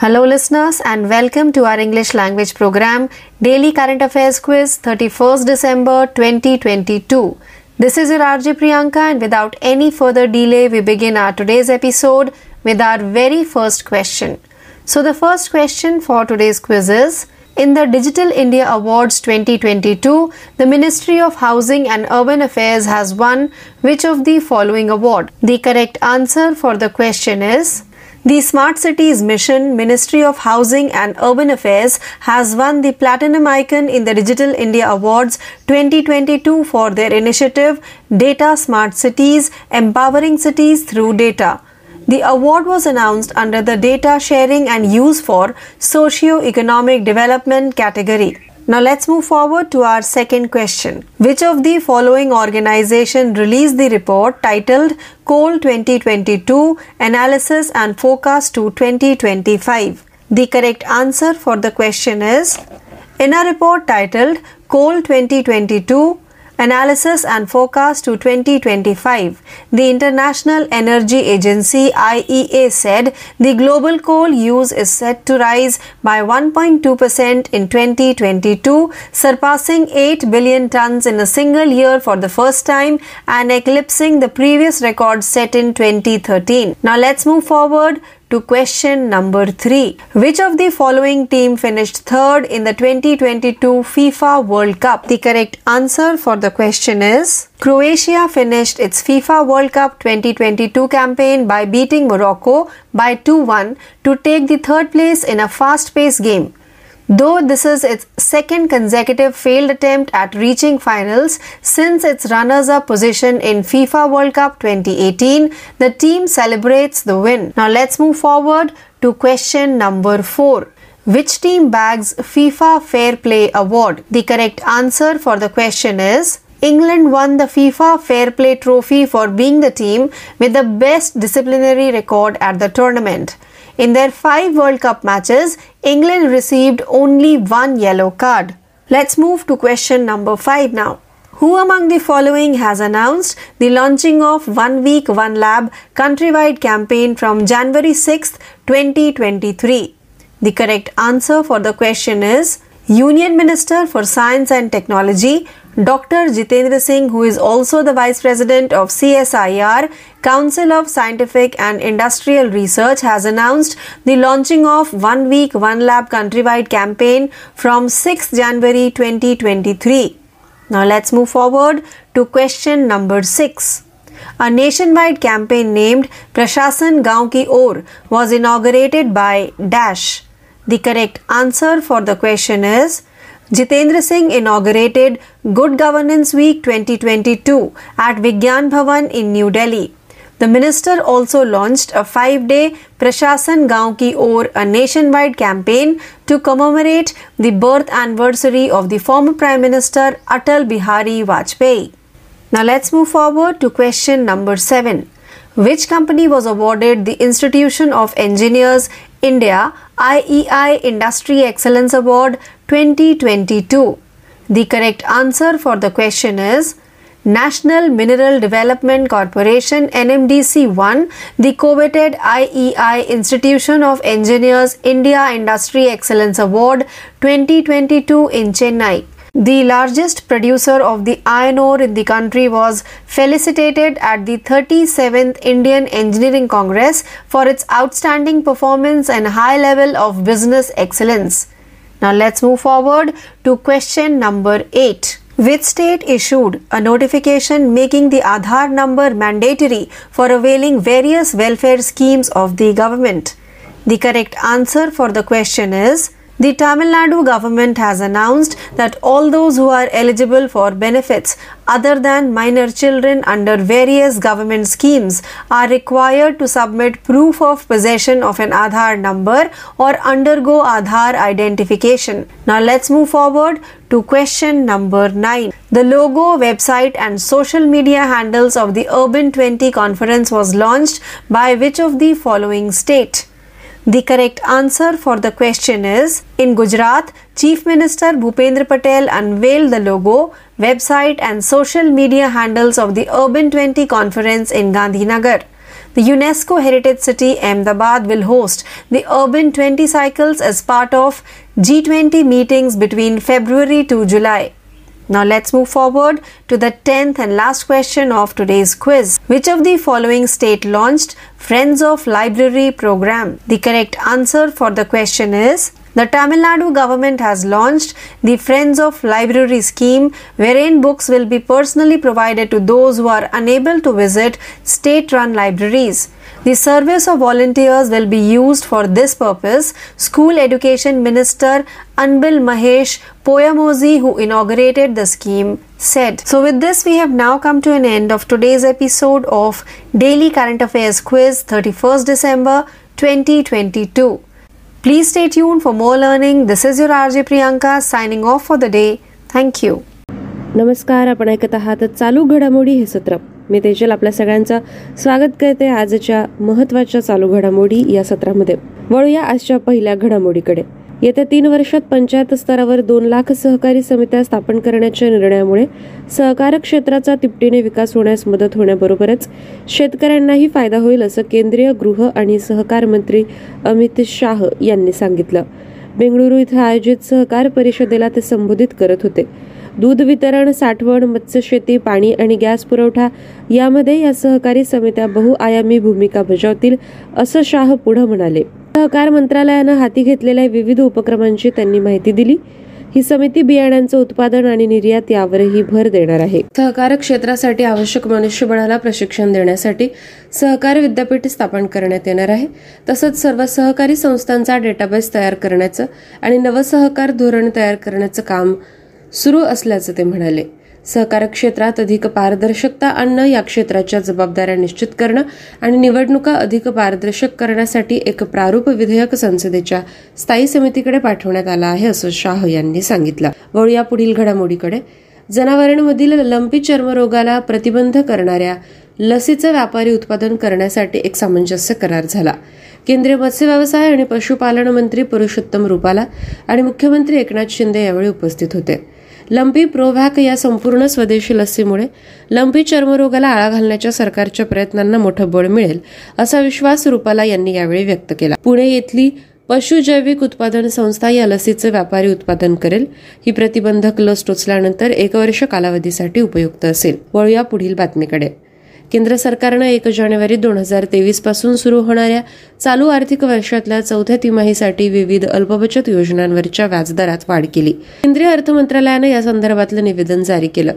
Hello, listeners, and welcome to our English language program, Daily Current Affairs Quiz, 31st December 2022. This is your RJ Priyanka, and without any further delay, we begin our today's episode with our very first question. So, the first question for today's quiz is In the Digital India Awards 2022, the Ministry of Housing and Urban Affairs has won which of the following award? The correct answer for the question is the Smart Cities Mission Ministry of Housing and Urban Affairs has won the Platinum Icon in the Digital India Awards 2022 for their initiative Data Smart Cities Empowering Cities Through Data. The award was announced under the Data Sharing and Use for Socio-Economic Development category. Now let's move forward to our second question. Which of the following organization released the report titled Coal 2022 Analysis and Forecast to 2025? The correct answer for the question is in a report titled Coal 2022 Analysis and Forecast to 2025. The International Energy Agency IEA said the global coal use is set to rise by 1.2% in 2022, surpassing 8 billion tons in a single year for the first time and eclipsing the previous record set in 2013. Now let's move forward to question number 3. Which of the following team finished third in the 2022 FIFA World Cup? The correct answer for the question is Croatia finished its FIFA World Cup 2022 campaign by beating Morocco by 2-1 to take the third place in a fast-paced game. Though this is its second consecutive failed attempt at reaching finals since its runners up position in FIFA World Cup 2018, the team celebrates the win. Now let's move forward to question number 4. Which team bags FIFA Fair Play Award? The correct answer for the question is England won the FIFA Fair Play Trophy for being the team with the best disciplinary record at the tournament. In their five World Cup matches, England received only one yellow card. Let's move to question number 5 now. Who among the following has announced the launching of One Week One Lab countrywide campaign from January 6, 2023? The correct answer for the question is Union Minister for Science and Technology Dr. Jitendra Singh, who is also the Vice President of CSIR, Council of Scientific and Industrial Research, has announced the launching of One Week One Lab countrywide campaign from 6 January 2023. Now let's move forward to question number 6. A nationwide campaign named Prashasan Gaon Ki Or was inaugurated by Dash. The correct answer for the question is Jitendra Singh inaugurated Good Governance Week 2022 at Vigyan Bhavan in New Delhi. The minister also launched a five day Prashasan Gaon Ki Or, a nationwide campaign to commemorate the birth anniversary of the former Prime Minister Atal Bihari Vajpayee. Now let's move forward to question number 7. Which company was awarded the Institution of Engineers India IEI Industry Excellence Award 2022? The correct answer for the question is National Mineral Development Corporation NMDC won the coveted IEI Institution of Engineers India Industry Excellence Award 2022 in Chennai. The largest producer of the iron ore in the country was felicitated at the 37th Indian Engineering Congress for its outstanding performance and high level of business excellence. Now let's move forward to question number 8. Which state issued a notification making the Aadhaar number mandatory for availing various welfare schemes of the government? The correct answer for the question is the Tamil Nadu government has announced that all those who are eligible for benefits other than minor children under various government schemes are required to submit proof of possession of an Aadhaar number or undergo Aadhaar identification. Now let's move forward to question number 9. The logo, website and social media handles of the Urban 20 conference was launched by which of the following state? The correct answer for the question is in Gujarat, Chief Minister Bhupendra Patel unveiled the logo, website, and social media handles of the Urban 20 conference in Gandhinagar. The UNESCO Heritage City Ahmedabad will host the Urban 20 Cycles as part of G20 meetings between February to July. Now let's move forward to the 10th and last question of today's quiz. Which of the following state launched Friends of Library program? The correct answer for the question is the Tamil Nadu government has launched the Friends of Library scheme wherein books will be personally provided to those who are unable to visit state run libraries. The service of volunteers will be used for this purpose. School Education Minister Anbil Mahesh Poyamozi, who inaugurated the scheme, said. So, with this, we have now come to an end of today's episode of Daily Current Affairs Quiz 31st December 2022. Please stay tuned for more learning. This is your RJ Priyanka signing off for the day. Thank you. नमस्कार आपण ऐकत आहात चालू घडामोडी हे सत्र मी तेजल आपल्या सगळ्यांचं स्वागत करते आजच्या महत्त्वाच्या चालू घडामोडी या सत्रामध्ये वळूया आजच्या पहिल्या घडामोडीकडे येत्या तीन वर्षात पंचायत स्तरावर दोन लाख सहकारी समित्या स्थापन करण्याच्या निर्णयामुळे सहकार क्षेत्राचा तिपटीने विकास होण्यास मदत होण्याबरोबरच शेतकऱ्यांनाही फायदा होईल असं केंद्रीय गृह आणि सहकार मंत्री अमित शाह यांनी सांगितलं. बेंगळुरू इथं आयोजित सहकार परिषदेला ते संबोधित करत होते. दूध वितरण साठवण मत्स्यशेती पाणी आणि गॅस पुरवठा यामध्ये या सहकारी समित्या बहुआयामी भूमिका बजावतील असं शाह पुढे म्हणाले. सहकार मंत्रालयानं हाती घेतलेल्या विविध उपक्रमांची त्यांनी माहिती दिली. ही समिती बियाण्यांचं उत्पादन आणि निर्यात यावरही भर देणार आहे. सहकार क्षेत्रासाठी आवश्यक मनुष्यबळाला प्रशिक्षण देण्यासाठी सहकार विद्यापीठ स्थापन करण्यात येणार आहे. तसंच सर्व सहकारी संस्थांचा डेटाबेस तयार करण्याचं आणि नवसहकार धोरण तयार करण्याचं काम सुरू असल्याचं ते म्हणाले. सहकार क्षेत्रात अधिक पारदर्शकता आणणं या क्षेत्राच्या जबाबदाऱ्या निश्चित करणं आणि निवडणुका अधिक पारदर्शक करण्यासाठी एक प्रारूप विधेयक संसदेच्या स्थायी समितीकडे पाठवण्यात आलं आहे असं शाह यांनी सांगितलं. वळूया पुढील घडामोडीकडे. जनावरांमधील लंपी चर्मरोगाला प्रतिबंध करणाऱ्या लसीचं व्यापारी उत्पादन करण्यासाठी एक सामंजस्य करार झाला. केंद्रीय मत्स्य व्यवसाय आणि पशुपालन मंत्री पुरुषोत्तम रुपाला आणि मुख्यमंत्री एकनाथ शिंदे यावेळी उपस्थित होते. लंपी प्रोव्हॅक या संपूर्ण स्वदेशी लसीमुळे लंपी चर्मरोगाला आळा घालण्याच्या सरकारच्या प्रयत्नांना मोठं बळ मिळेल असा विश्वास रुपाला यांनी यावेळी व्यक्त केला. पुणे येथली पशुजैविक उत्पादन संस्था या लसीचं व्यापारी उत्पादन करेल. ही प्रतिबंधक लस टोचल्यानंतर एक वर्ष कालावधीसाठी उपयुक्त असेल. वळूया पुढील बातमीकडे. केंद्र सरकारनं एक जानेवारी दोन हजार तेवीसपासून सुरू होणाऱ्या चालू आर्थिक वर्षातल्या चौथ्या तिमाहीसाठी विविध अल्पबचत योजनांवरच्या व्याजदरात वाढ केली. केंद्रीय अर्थ मंत्रालयानं या संदर्भातलं निवेदन जारी केलं.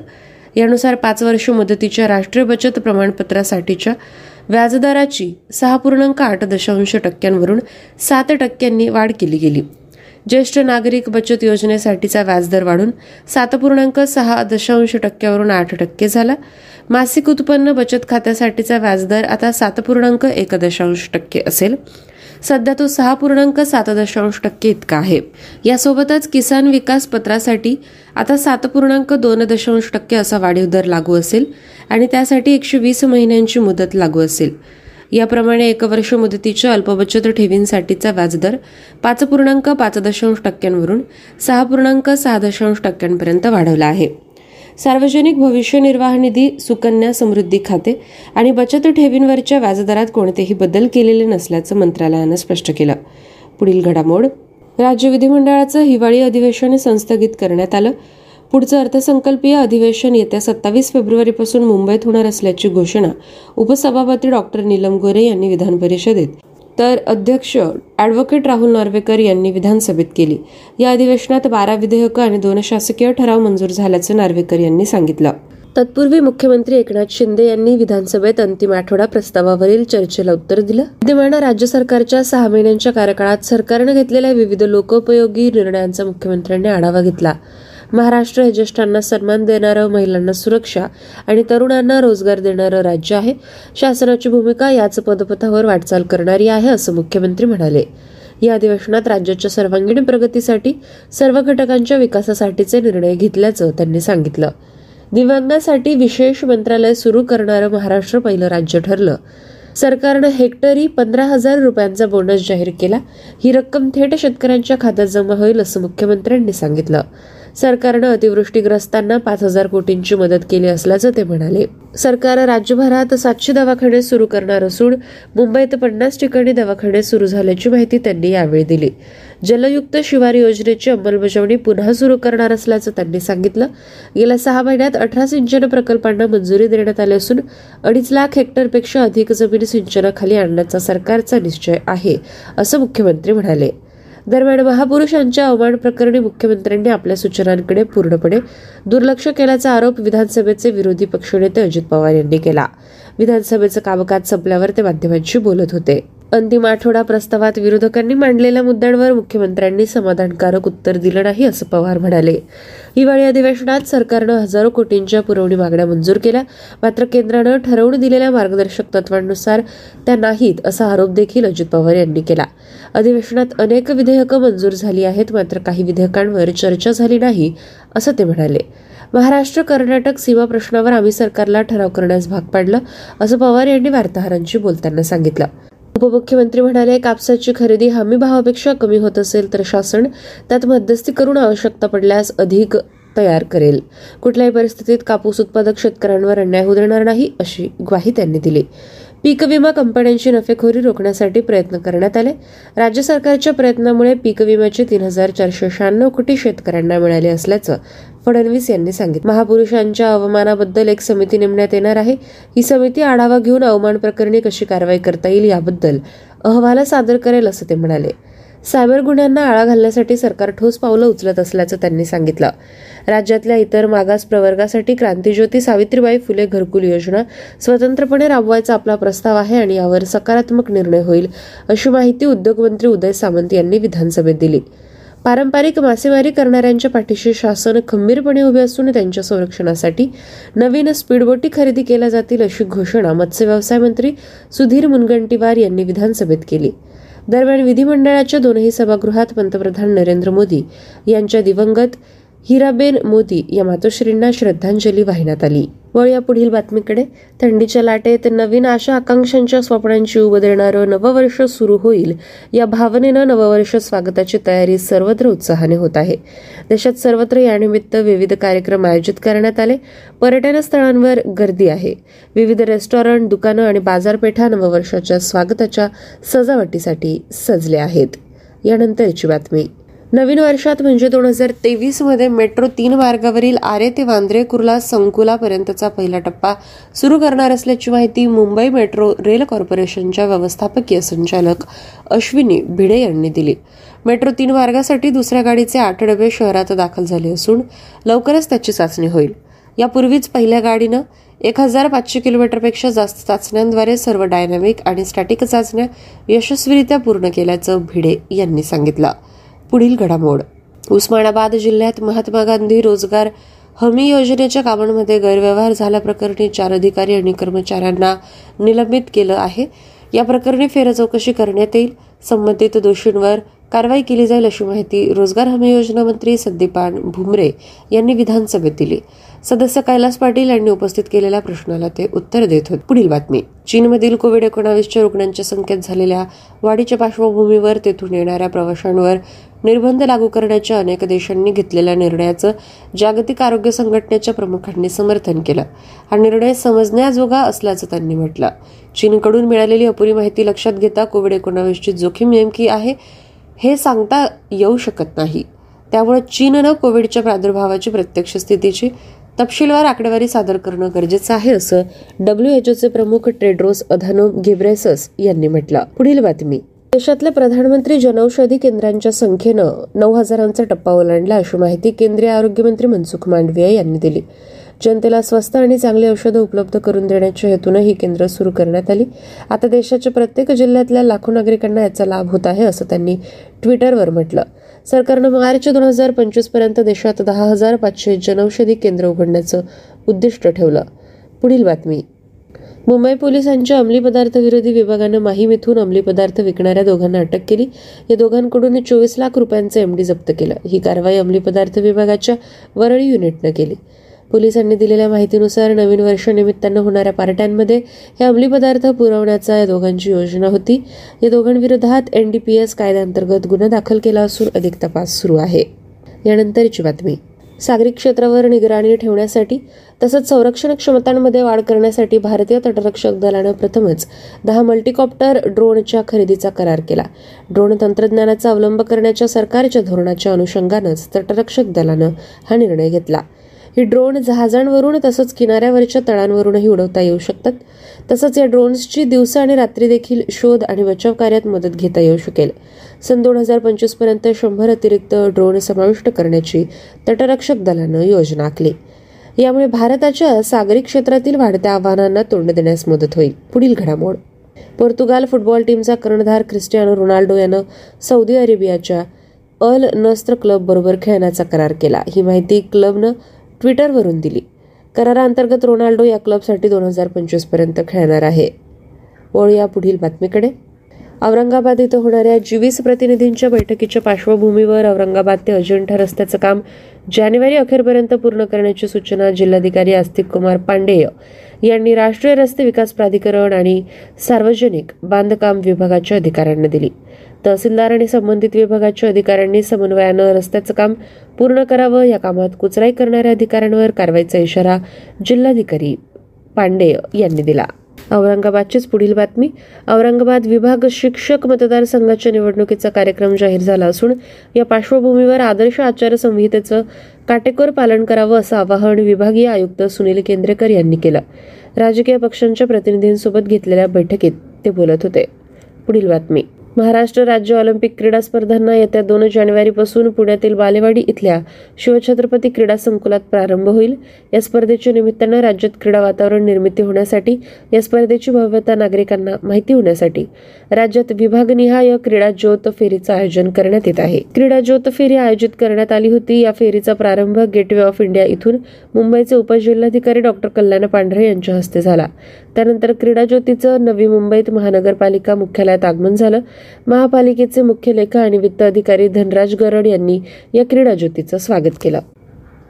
यानुसार पाच वर्ष मुदतीच्या राष्ट्रीय बचत प्रमाणपत्रासाठीच्या व्याजदराची सहा पूर्णांक आठ दशांश टक्क्यांवरून सात टक्क्यांनी वाढ केली गेली. ज्येष्ठ नागरिक बचत योजनेसाठीचा व्याजदर वाढून सात पूर्णांक सहा दशांश टक्क्यावरून आठ टक्के झाला. मासिक उत्पन्न बचत खात्यासाठीचा व्याजदर आता सात पूर्णांक एक दशांश टक्के असेल. सध्या तो सहा पूर्णांक सात दशांश टक्के इतका आहे. यासोबतच किसान विकास पत्रासाठी आता सात पूर्णांक दोन दशांश टक्के असा वाढीव दर लागू असेल आणि त्यासाठी एकशे वीस महिन्यांची मुदत लागू असेल. याप्रमाणे एक वर्ष मुदतीच्या अल्पबचत ठेवींसाठीचा व्याजदर पाच पूर्णांक पाच दशांश टक्क्यांवरून सहा पूर्णांक सहा दशांश टक्क्यांपर्यंत वाढवला आहे. सार्वजनिक भविष्य निर्वाह निधी सुकन्या समृद्धी खाते आणि बचत ठेवींवरच्या व्याजदरात कोणतेही बदल केलेले नसल्याचं मंत्रालयानं स्पष्ट केलं. पुढील घडामोड राज्य विधिमंडळाचं हिवाळी अधिवेशन संस्थगित करण्यात आलं. पुढचं अर्थसंकल्पीय अधिवेशन येत्या सत्तावीस फेब्रुवारीपासून मुंबईत होणार असल्याची घोषणा उपसभापती डॉक्टर नीलम गोरे यांनी विधान परिषदेत तर अध्यक्ष ॲडव्होकेट राहुल नार्वेकर यांनी विधानसभेत केली. या अधिवेशनात बारा विधेयकं आणि दोन शासकीय ठराव मंजूर झाल्याचं नार्वेकर यांनी सांगितलं. तत्पूर्वी मुख्यमंत्री एकनाथ शिंदे यांनी विधानसभेत अंतिम आठवडा प्रस्तावावरील चर्चेला उत्तर दिलं. विद्यमान राज्य सरकारच्या सहा महिन्यांच्या कार्यकाळात सरकारनं घेतलेल्या विविध लोकोपयोगी निर्णयांचा मुख्यमंत्र्यांनी आढावा घेतला. महाराष्ट्र हे ज्येष्ठांना सन्मान देणारं महिलांना सुरक्षा आणि तरुणांना रोजगार देणारं राज्य आहे. शासनाची भूमिका याच पदपथावर वाटचाल करणारी आहे असं मुख्यमंत्री म्हणाले. या अधिवेशनात राज्याच्या सर्वांगीण प्रगतीसाठी सर्व घटकांच्या विकासासाठीचे निर्णय घेतल्याचं त्यांनी सांगितलं. दिव्यांगासाठी विशेष मंत्रालय सुरू करणारं महाराष्ट्र पहिलं राज्य ठरलं. सरकारनं हेक्टरी पंधरा हजार रुपयांचा बोनस जाहीर केला. ही रक्कम थेट शेतकऱ्यांच्या खात्यात जमा होईल असं मुख्यमंत्र्यांनी सांगितलं. सरकारनं अतिवृष्टीग्रस्तांना पाच हजार कोटींची मदत केली असल्याचं ते म्हणाले. सरकार राज्यभरात सातशे दवाखाने सुरू करणार असून मुंबईत पन्नास ठिकाणी दवाखाने सुरू झाल्याची माहिती त्यांनी यावेळी दिली. जलयुक्त शिवार योजनेची अंमलबजावणी पुन्हा सुरू करणार असल्याचं त्यांनी सांगितलं. गेल्या सहा महिन्यात अठरा सिंचन प्रकल्पांना मंजुरी देण्यात आली असून अडीच लाख हेक्टरपेक्षा अधिक जमीन सिंचनाखाली आणण्याचा सरकारचा निश्चय आहे असं मुख्यमंत्री म्हणाले. दरम्यान महापुरुषांच्या अवमान प्रकरणी मुख्यमंत्र्यांनी आपल्या सूचनांकडे पूर्णपणे दुर्लक्ष केल्याचा आरोप विधानसभेचे विरोधी पक्षनेते अजित पवार यांनी केला. विधानसभेचं कामकाज संपल्यावर ते माध्यमांशी बोलत होते. अंतिम आठवडा प्रस्तावात विरोधकांनी मांडलेल्या मुद्द्यांवर मुख्यमंत्र्यांनी समाधानकारक उत्तर दिलं नाही असं पवार म्हणाले. हिवाळी अधिवेशनात सरकारनं हजारो कोटींच्या पुरवणी मागण्या मंजूर केल्या. मात्र केंद्रानं ठरवून दिलेल्या मार्गदर्शक तत्वांनुसार त्या नाहीत असा आरोप देखील अजित पवार यांनी केला. अधिवेशनात अनेक विधेयकं मंजूर झाली आहेत मात्र काही विधेयकांवर चर्चा झाली नाही असं ते म्हणाले. महाराष्ट्र कर्नाटक सीमा प्रश्नावर आम्ही सरकारला ठराव करण्यास भाग पाडलं असं पवार यांनी वार्ताहरांशी बोलताना सांगितलं. उपमुख्यमंत्री म्हणाले कापसाची खरेदी हमी भावापेक्षा कमी होत असेल तर शासन त्यात मध्यस्थी करून आवश्यकता पडल्यास अधिक तयार करेल. कुठल्याही परिस्थितीत कापूस उत्पादक शेतकऱ्यांवर अन्याय होऊ देणार नाही अशी ग्वाही त्यांनी दिली. पीक विमा कंपन्यांची नफेखोरी रोखण्यासाठी प्रयत्न करण्यात आले. राज्य सरकारच्या प्रयत्नामुळे पीक विम्याचे तीन हजार चारशे शहाण्णव कोटी शेतकऱ्यांना मिळाले असल्याचं फडणवीस यांनी सांगितलं. महापुरुषांच्या अवमानाबद्दल एक समिती नेमण्यात येणार आहे. ही समिती आढावा घेऊन अवमान प्रकरणी कशी कारवाई करता येईल याबद्दल अहवाल सादर करेल असं ते म्हणाले. सायबर गुन्ह्यांना आळा घालण्यासाठी सरकार ठोस पावलं उचलत असल्याचं त्यांनी सांगितलं. राज्यातल्या इतर मागास प्रवर्गासाठी क्रांतीज्योती सावित्रीबाई फुले घरकुल योजना स्वतंत्रपणे राबवायचा आपला प्रस्ताव आहे आणि यावर सकारात्मक निर्णय होईल अशी माहिती उद्योगमंत्री उदय सामंत यांनी विधानसभेत दिली. पारंपरिक मासेमारी करणाऱ्यांच्या पाठीशी शासन खंबीरपणे उभे असून त्यांच्या संरक्षणासाठी नवीन स्पीडबोटी खरेदी केल्या जातील अशी घोषणा मत्स्य व्यवसाय मंत्री सुधीर मुनगंटीवार यांनी विधानसभेत केली. दरम्यान विधिमंडळाच्या दोनही सभागृहात पंतप्रधान नरेंद्र मोदी यांच्या दिवंगत हिराबेन मोदी या मातोश्रींना श्रद्धांजली वाहिण्यात आली. वळूया पुढील बातमीकडे. थंडीच्या लाटेत नवीन आशा आकांक्षांच्या स्वप्नांची उभं देणारं नववर्ष सुरू होईल. या भावनेनं नववर्ष स्वागताची तयारी सर्वत्र उत्साहाने होत आहे. देशात सर्वत्र यानिमित्त विविध कार्यक्रम आयोजित करण्यात आले. पर्यटन स्थळांवर गर्दी आहे. विविध रेस्टॉरंट दुकानं आणि बाजारपेठा नववर्षाच्या स्वागताच्या सजावटीसाठी सजले आहेत. यानंतरची बातमी. नवीन वर्षात म्हणजे दोन हजार तेवीसमध्ये मेट्रो तीन मार्गावरील आरे ते वांद्रे कुर्ला संकुलापर्यंतचा पहिला टप्पा सुरू करणार असल्याची माहिती मुंबई मेट्रो रेल कॉर्पोरेशनच्या व्यवस्थापकीय संचालक अश्विनी भिडे यांनी दिली. मेट्रो तीन मार्गासाठी दुसऱ्या गाडीचे आठ डबे शहरात दाखल झाले असून लवकरच त्याची चाचणी होईल. यापूर्वीच पहिल्या गाडीनं एक हजार पाचशे किलोमीटरपेक्षा जास्त चाचण्यांद्वारे सर्व डायनॅमिक आणि स्टॅटिक चाचण्या यशस्वीरित्या पूर्ण केल्याचं भिडे यांनी सांगितलं. पुढील घडामोड. उस्मानाबाद जिल्ह्यात महात्मा गांधी रोजगार हमी योजनेच्या कामांमध्ये गैरव्यवहार झाल्याप्रकरणी चार अधिकारी आणि कर्मचाऱ्यांना निलंबित केलं आहे. या प्रकरणी फेरचौकशी करण्यात येईल. संबंधित दोषींवर कारवाई केली जाईल अशी माहिती रोजगार हमी योजना मंत्री संदीपान भुमरे यांनी विधानसभेत दिली. सदस्य कैलास पाटील यांनी उपस्थित केलेल्या प्रश्नाला ते उत्तर देत होते. पुढील बातमी. चीनमधील कोविड एकोणावीसच्या रुग्णांच्या संख्येत झालेल्या वाढीच्या पार्श्वभूमीवर तेथून येणाऱ्या प्रवाशांवर निर्बंध लागू करण्याच्या अनेक देशांनी घेतलेल्या निर्णयाचं जागतिक आरोग्य संघटनेच्या प्रमुखांनी समर्थन केलं. हा निर्णय समजण्याजोगा असल्याचं त्यांनी म्हटलं. चीनकडून मिळालेली अपुरी माहिती लक्षात घेता कोविड एकोणावीसची जोखीम नेमकी आहे हे सांगता येऊ शकत नाही. त्यामुळे चीननं कोविडच्या प्रादुर्भावाची प्रत्यक्ष स्थितीची तपशीलवार आकडेवारी सादर करणं गरजेचं आहे असं डब्ल्यू एच ओचे प्रमुख टेड्रोस अधानोम घेब्रेसस यांनी म्हटलं. पुढील बातमी. देशातल्या प्रधानमंत्री जनौषधी केंद्रांच्या संख्येनं नऊ हजारांचा टप्पा ओलांडला अशी माहिती केंद्रीय आरोग्यमंत्री मनसुख मांडविया यांनी दिली. जनतेला स्वस्त आणि चांगली औषधं उपलब्ध करून देण्याच्या हेतूनं ही केंद्र सुरू करण्यात आली. आता देशाच्या प्रत्येक जिल्ह्यातल्या लाखो नागरिकांना याचा लाभ होत आहे असं त्यांनी ट्विटरवर म्हटलं. सरकारनं मार्च दोन हजार पंचवीसपर्यंत देशात दहा हजार पाचशे जनौषधी केंद्र उघडण्याचं उद्दिष्ट ठेवलं. पुढील बातमी. मुंबई पोलिसांच्या अंमली पदार्थ विरोधी विभागानं माहीम इथून अंमली पदार्थ विकणाऱ्या दोघांना अटक केली. या दोघांकडून चोवीस लाख रुपयांचं एमडी जप्त केलं. ही कारवाई अंमली पदार्थ विभागाच्या वरळी युनिटनं केली. पोलिसांनी दिलेल्या माहितीनुसार नवीन वर्षानिमित्तानं होणाऱ्या पार्ट्यांमध्ये हे अंमली पदार्थ पुरवण्याचा या दोघांची योजना होती. या दोघांविरोधात एनडीपीएस कायद्याअंतर्गत गुन्हा दाखल केला असून अधिक तपास सुरू आहे. यानंतरची बातमी. सागरी क्षेत्रावर निगराणी ठेवण्यासाठी तसंच संरक्षण क्षमतांमध्ये वाढ करण्यासाठी भारतीय तटरक्षक दलानं प्रथमच दहा मल्टीकॉप्टर ड्रोनच्या खरेदीचा करार केला. ड्रोन तंत्रज्ञानाचा अवलंब करण्याच्या सरकारच्या धोरणाच्या अनुषंगानंच तटरक्षक दलानं हा निर्णय घेतला. ही ड्रोन जहाजांवरून तसंच किनाऱ्यावरच्या तळांवरूनही उडवता येऊ शकतात. तसंच या ड्रोन्सची दिवसा आणि रात्री देखील शोध आणि बचाव कार्यात मदत घेता येऊ शकेल. सन दोन हजार पंचवीसपर्यंत शंभर अतिरिक्त ड्रोन समाविष्ट करण्याची तटरक्षक दलानं योजना आखली. यामुळे भारताच्या सागरी क्षेत्रातील वाढत्या आव्हानांना तोंड देण्यास मदत होईल. पुढील घडामोड. पोर्तुगाल फुटबॉल टीमचा कर्णधार क्रिस्टियानो रोनाल्डो यानं सौदी अरेबियाच्या अल नस्त्र क्लब बरोबर खेळण्याचा करार केला. ही माहिती क्लबनं ट्विटरवरून दिली. कराराअंतर्गत रोनाल्डो या क्लबसाठी दोन हजार पंचवीसपर्यंत खेळणार आहे. वळूया पुढील बातमीकडे. औरंगाबाद इथं होणाऱ्या जीवीस प्रतिनिधींच्या बैठकीच्या पार्श्वभूमीवर औरंगाबाद ते अजिंठा रस्त्याचं काम जानेवारी अखेरपर्यंत पूर्ण करण्याची सूचना जिल्हाधिकारी आस्तिक कुमार पांडेय यांनी राष्ट्रीय रस्ते विकास प्राधिकरण आणि सार्वजनिक बांधकाम विभागाच्या अधिकाऱ्यांना दिली. तहसीलदार आणि संबंधित विभागाच्या अधिकाऱ्यांनी समन्वयानं रस्त्याचं काम पूर्ण करावं या कामात कुचराई करणाऱ्या अधिकाऱ्यांवर कारवाईचा इशारा जिल्हाधिकारी पांडे यांनी दिला. औरंगाबादचीच पुढील बातमी. औरंगाबाद विभाग शिक्षक मतदारसंघाच्या निवडणुकीचा कार्यक्रम जाहीर झाला असून या पार्श्वभूमीवर आदर्श आचारसंहितेचं काटेकोर पालन करावं असं आवाहन विभागीय आयुक्त सुनील केंद्रेकर यांनी केलं. राजकीय पक्षांच्या प्रतिनिधींसोबत घेतलेल्या बैठकीत ते बोलत होते. पुढील बातमी. महाराष्ट्र राज्य ऑलिम्पिक क्रीडा स्पर्धांना येत्या दोन जानेवारीपासून पुण्यातील बालेवाडी इथल्या शिवछत्रपती क्रीडा संकुलात प्रारंभ होईल. या स्पर्धेच्या निमित्तानं राज्यात क्रीडा वातावरण निर्मिती होण्यासाठी या स्पर्धेची भव्यता नागरिकांना माहिती होण्यासाठी राज्यात विभागनिहाय क्रीडा ज्योत फेरीचं आयोजन करण्यात येत आहे. क्रीडा ज्योत फेरी आयोजित करण्यात आली होती. या फेरीचा प्रारंभ गेटवे ऑफ इंडिया इथून मुंबईचे उपजिल्हाधिकारी डॉक्टर कल्याण पांढरे यांच्या हस्ते झाला. त्यानंतर क्रीडा ज्योतीचं नवी मुंबईत महानगरपालिका मुख्यालयात आगमन झालं. महापालिकेचे मुख्य लेखा आणि वित्त अधिकारी धनराज गरड यांनी या क्रीडा ज्योतीचं स्वागत केलं.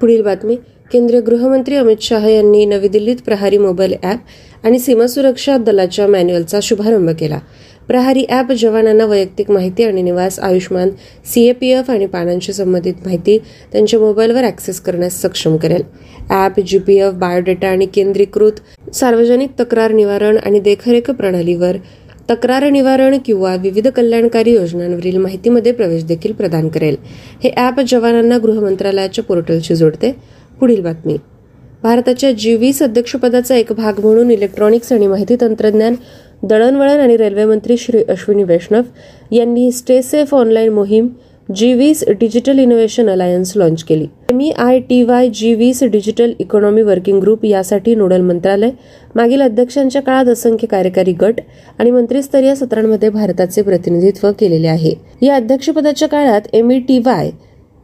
पुढील बातमी. केंद्रीय गृहमंत्री अमित शाह यांनी नवी दिल्लीत प्रहारी मोबाईल ॲप आणि सीमा सुरक्षा दलाच्या मॅन्युअलचा शुभारंभ केला. प्रहारी ॲप जवानांना वैयक्तिक माहिती आणि निवास आयुष्मान सीएपीएफ आणि पानांशी संबंधित माहिती त्यांच्या मोबाईलवर ॲक्सेस करण्यास सक्षम करेल. ॲप जीपीएफ बायोडेटा आणि केंद्रीकृत सार्वजनिक तक्रार निवारण आणि देखरेख प्रणालीवर तक्रार निवारण किंवा विविध कल्याणकारी योजनांवरील माहितीमध्ये प्रवेश देखील प्रदान करेल. हे ॲप जवानांना गृह मंत्रालयाच्या पोर्टलशी जोडते. पुढील बातमी. भारताच्या जी वीस अध्यक्षपदाचा एक भाग म्हणून इलेक्ट्रॉनिक्स आणि माहिती तंत्रज्ञान दळणवळण आणि रेल्वे मंत्री श्री अश्विनी वैष्णव यांनी स्टे सेफ ऑनलाईन मोहीम जी वीस डिजिटल इनोव्हेशन अलायन्स लॉन्च केली. M E I T Y G वीस डिजिटल इकॉनॉमी वर्किंग ग्रुप यासाठी नोडल मंत्रालय मागील अध्यक्षांच्या काळात असंख्य कार्यकारी गट आणि मंत्रिस्तरीय सत्रांमध्ये भारताचे प्रतिनिधित्व केलेले आहे. या अध्यक्षपदाच्या काळात M E T Y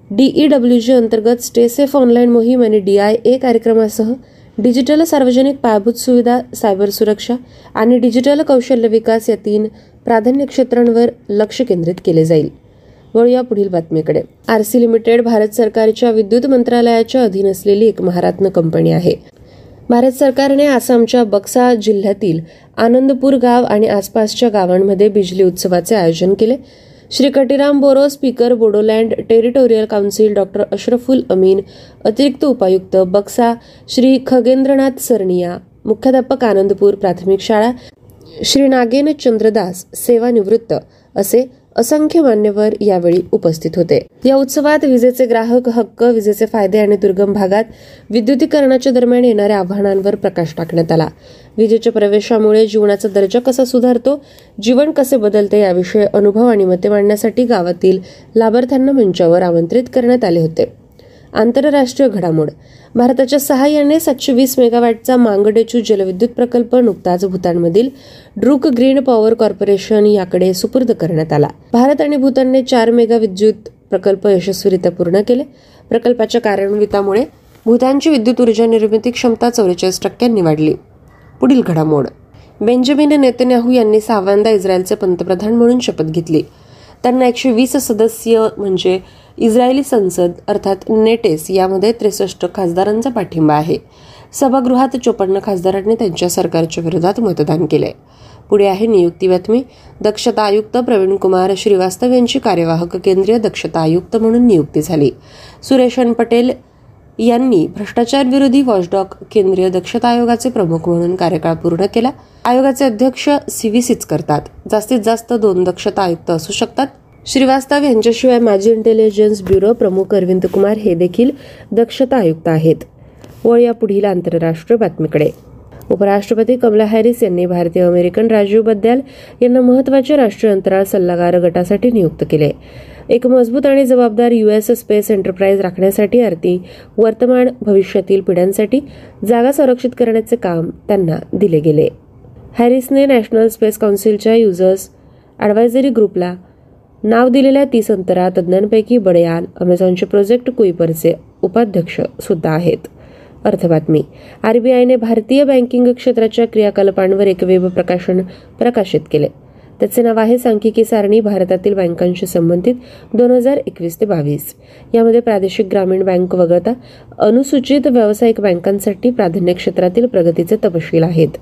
DEWG अंतर्गत स्टेसेफ ऑनलाईन मोहीम आणि डीआय ए कार्यक्रमासह डिजिटल सार्वजनिक पायाभूत सुविधा सायबर सुरक्षा आणि डिजिटल कौशल्य विकास या तीन प्राधान्य क्षेत्रांवर लक्ष केंद्रित केले जाईल. वळूया पुढील बातमीकडे. आरसी लिमिटेड भारत सरकारच्या विद्युत मंत्रालयाच्या अधीन असलेली एक महारत्न कंपनी आहे. भारत सरकारने आसामच्या बक्सा जिल्ह्यातील आनंदपूर गाव आणि आसपासच्या गावांमध्ये बिजली उत्सवाचे आयोजन केले. Shri Katiram Boro speaker Bodoland territorial council doctor Ashraful Amin अतिरिक्त उपायुक्त बक्सा श्री खगेंद्रनाथ सरनिया मुख्याध्यापक आनंदपूर प्राथमिक शाळा श्री नागेन चंद्रदास सेवानिवृत्त असे असंख्य मान्यवर यावेळी उपस्थित होते. या उत्सवात विजेचे ग्राहक हक्क विजेचे फायदे आणि दुर्गम भागात विद्युतीकरणाच्या दरम्यान येणाऱ्या आव्हानांवर प्रकाश टाकण्यात आला. विजेच्या प्रवेशामुळे जीवनाचा दर्जा कसा सुधारतो जीवन कसे बदलते याविषयी अनुभव आणि मते मांडण्यासाठी गावातील लाभार्थ्यांना मंचावर आमंत्रित करण्यात आले होते. आंतरराष्ट्रीय घडामोड. भारताच्या सहाय्याने सातशे वीस मेगावॅटचा मांगडेचू जलविद्युत प्रकल्प नुकताच भूतानमधील ड्रुक ग्रीन पॉवर कॉर्पोरेशन याकडे सुपूर्द करण्यात आला. भारत आणि भूतानने चार मेगा विद्युत प्रकल्प यशस्वीरित्या पूर्ण केले. प्रकल्पाच्या कार्यान्वितामुळे भूतानची विद्युत ऊर्जा निर्मिती क्षमता चौवेचाळीस टक्क्यांनी वाढली पुढील घडामोड. बेंजामिन नेतन्याहू यांनी सहाव्यांदा इस्रायलचे पंतप्रधान म्हणून शपथ घेतली. त्यांना एकशे वीस सदस्य म्हणजे इस्रायली संसद अर्थात नेटेस यामध्ये त्रेसष्ट खासदारांचा पाठिंबा आहे. सभागृहात चोपन्न खासदारांनी त्यांच्या सरकारच्या विरोधात मतदान केले पुढे आहे नियुक्ती बातमी. दक्षता आयुक्त प्रवीण कुमार श्रीवास्तव यांची कार्यवाहक केंद्रीय दक्षता आयुक्त म्हणून नियुक्ती झाली. सुरेशन पटेल यांनी भ्रष्टाचार विरोधी वॉचडॉग केंद्रीय दक्षता आयोगाचे प्रमुख म्हणून कार्यकाळ पूर्ण केला. आयोगाचे अध्यक्ष सी व्ही सीच करतात जास्तीत जास्त दोन दक्षता आयुक्त असू शकतात. श्रीवास्तव यांच्याशिवाय माजी इंटेलिजन्स ब्युरो प्रमुख अरविंद कुमार हे देखील दक्षता आयुक्त आहेत. वळ पुढील आंतरराष्ट्रीय बातमीकडे. उपराष्ट्रपती कमला हॅरिस यांनी भारतीय अमेरिकन राजीवबद्दल यांना महत्त्वाचे राष्ट्रीय अंतराळ सल्लागार गटासाठी नियुक्त केले. एक मजबूत आणि जबाबदार युएस स्पेस एंटरप्राइज राखण्यासाठी अर्थी वर्तमान भविष्यातील पिढ्यांसाठी जागा संरक्षित करण्याचे काम त्यांना दिले गेले. हॅरिसने नॅशनल स्पेस काउन्सिलच्या युजर्स ॲडवायझरी ग्रुपला नाव दिलेल्या तीस अंतरा तज्ज्ञांपैकी बडयाल अमेझॉनचे प्रोजेक्ट कुईपरचे उपाध्यक्ष सुद्धा आहेत. अर्थबातमी आरबीआयने भारतीय बँकिंग क्षेत्राच्या क्रियाकलापांवर एक वेब प्रकाशन प्रकाशित केले. त्याचे नाव आहे सांख्यिकी सारणी भारतातील बँकांशी संबंधित दोन हजार एकवीस ते बावीस. यामध्ये प्रादेशिक ग्रामीण बँक वगळता अनुसूचित व्यावसायिक बँकांसाठी प्राधान्य क्षेत्रातील प्रगतीचे तपशील आहेत.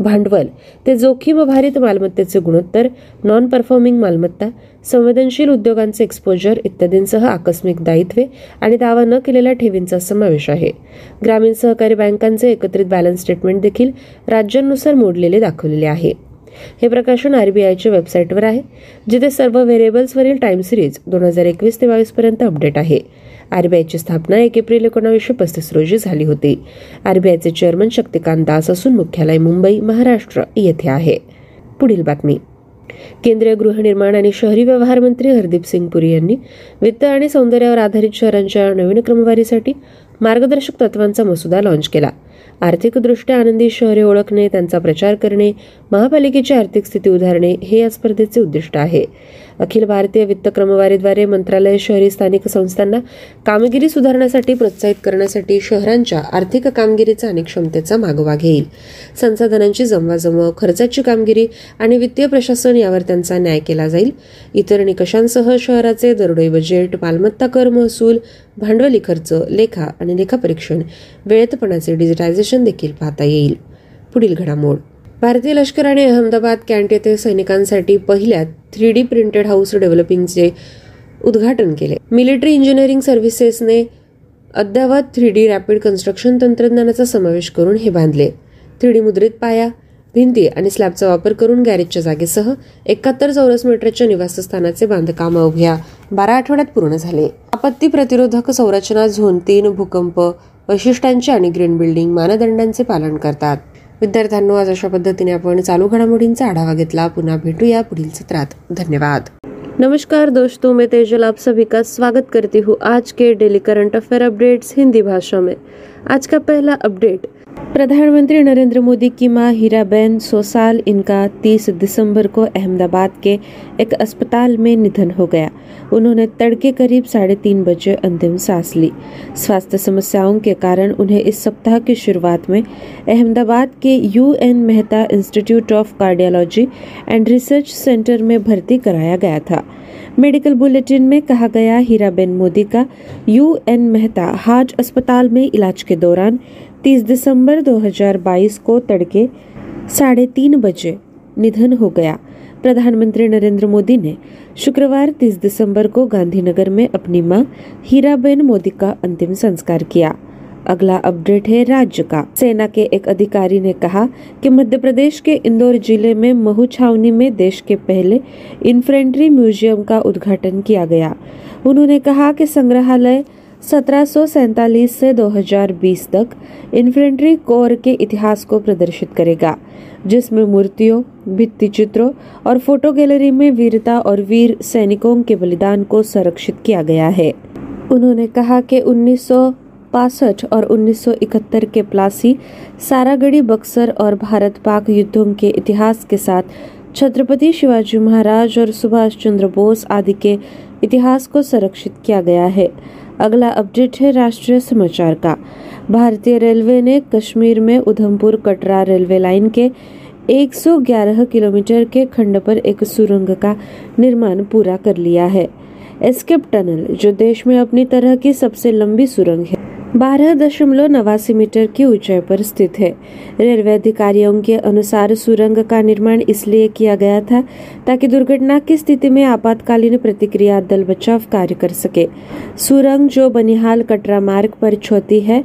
भांडवल ते जोखीम भारित मालमत्तेचे गुणोत्तर नॉन परफॉर्मिंग मालमत्ता संवेदनशील उद्योगांचे एक्सपोजर इत्यादींसह आकस्मिक दायित्वे आणि दावा न केलेल्या ठेवींचा समावेश आहे. ग्रामीण सहकारी बँकांचे एकत्रित बॅलन्स स्टेटमेंट देखील राज्यांनुसार मोडलेले दाखवलेले आहे. हे प्रकाशन आरबीआयच्या वेबसाईटवर आहे जिथे सर्व व्हेरिएबल्सवरील टाइम सिरीज दोन हजार एकवीस ते बावीस पर्यंत अपडेट आहे. आरबीआयची स्थापना एक एप्रिल एकोणावीसशे पस्तीस रोजी झाली होती. आरबीआयचे चेअरमन शक्तिकांत दास असून मुख्यालय मुंबई महाराष्ट्र येथे आहे. पुढील बातमी. केंद्रीय गृहनिर्माण आणि शहरी व्यवहार मंत्री हरदीप सिंग पुरी यांनी वित्त आणि सौंदर्यावर आधारित शहरांच्या नवीन क्रमवारीसाठी मार्गदर्शक तत्वांचा मसुदा लाँच केला. आर्थिकदृष्ट्या आनंदी शहरे ओळखणे त्यांचा प्रचार करणे महापालिकेची आर्थिक स्थिती उधारणे हे या स्पर्धेचे उद्दिष्ट आहे. अखिल भारतीय वित्त क्रमवारीद्वारे मंत्रालय शहरी स्थानिक संस्थांना कामगिरी सुधारण्यासाठी प्रोत्साहित करण्यासाठी शहरांच्या आर्थिक कामगिरीचा आणि क्षमतेचा मागोवा घेईल. संसाधनांची जमवाजमव खर्चाची कामगिरी आणि वित्तीय प्रशासन यावर त्यांचा न्याय केला जाईल. इतर निकषांसह शहराचे दरडोई बजेट मालमत्ता कर महसूल भांडवली खर्च लेखा आणि लेखापरीक्षण वेळेतपणाचे डिजिटायझेशन देखील पाहता येईल. पुढील घडामोड. भारतीय लष्कराने अहमदाबाद कॅन्ट येथे सैनिकांसाठी पहिल्या थ्री डी प्रिंटेड हाऊस डेव्हलपिंगचे उद्घाटन केले. मिलिटरी इंजिनिअरिंग सर्व्हिसेसने अद्यावत थ्री डी रॅपिड कन्स्ट्रक्शन तंत्रज्ञानाचा समावेश करून हे बांधले. थ्री डी मुद्रित पाया भिंती आणि स्लॅबचा वापर करून गॅरेजच्या जागेसह एकाहत्तर चौरस मीटरच्या निवासस्थानाचे बांधकाम अवघ्या बारा आठवड्यात पूर्ण झाले. आपत्ती प्रतिरोधक संरचना झोन तीन भूकंप वैशिष्ट्यांचे आणि ग्रीन बिल्डिंग मानदंडांचे पालन करतात. विद्यार्थ्यांनो आज अशा पद्धतीने आपण चालू घडामोडींचा आढावा घेतला. पुन्हा भेटूया पुढील सत्रात. धन्यवाद. नमस्कार दोस्तों मैं तेजल. आप सभी का स्वागत करती हूँ आज के daily current affair updates Hindi भाषा में. आज का पहला अपडेट. प्रधानमंत्री नरेंद्र मोदी की माँ हीराबेन सोसाल इनका 30 दिसंबर को अहमदाबाद के एक अस्पताल में निधन हो गया। उन्होंने तड़के करीब साढ़े तीन बजे अंतिम सांस ली। स्वास्थ्य समस्याओं के कारण उन्हें इस सप्ताह की शुरुआत में अहमदाबाद के U N Mehta institute of cardiology and research centre में भर्ती कराया गया था। मेडिकल बुलेटिन में कहा गया, हीराबेन मोदी का यू एन मेहता हार्ट अस्पताल में इलाज के दौरान 30 दिसंबर 2022 को तड़के साढ़े तीन बजे निधन हो गया। प्रधानमंत्री नरेंद्र मोदी ने शुक्रवार 30 दिसंबर को गांधीनगर में अपनी माँ हीराबेन मोदी का अंतिम संस्कार किया। अगला अपडेट है राज्य का। सेना के एक अधिकारी ने कहा कि मध्य प्रदेश के इंदौर ज़िले में महू छावनी में देश के पहले इन्फेंट्री म्यूज़ियम का उद्घाटन किया गया। उन्होंने कहा कि संग्रहालय सत्रह से 2020 तक इन्फेंट्री कोर के इतिहास को प्रदर्शित करेगा, जिसमें मूर्तियों भित्ति चित्रों और फ़ोटो गैलरी में वीरता और वीर सैनिकों के बलिदान को संरक्षित किया गया है। उन्होंने कहा कि उन्नीस और 1971 के प्लासी सारागढ़ी बक्सर और भारत पाक युद्धों के इतिहास के साथ छत्रपति शिवाजी महाराज और सुभाष चंद्र बोस आदि के इतिहास को संरक्षित किया गया है। अगला अपडेट है राष्ट्रीय समाचार का। भारतीय रेलवे ने कश्मीर में उधमपुर कटरा रेलवे लाइन के 111 किलोमीटर के खंड पर एक सुरंग का निर्माण पूरा कर लिया है। एस्केप टनल, जो देश में अपनी तरह की सबसे लंबी सुरंग है। बारह दशमलव नवासी मीटर की ऊंचाई पर स्थित है। रेलवे अधिकारियों के अनुसार सुरंग का निर्माण इसलिए किया गया था ताकि दुर्घटना की स्थिति में आपातकालीन प्रतिक्रिया, दल बचाव कार्य कर सके। सुरंग जो बनिहाल कटरा मार्ग पर छोती है,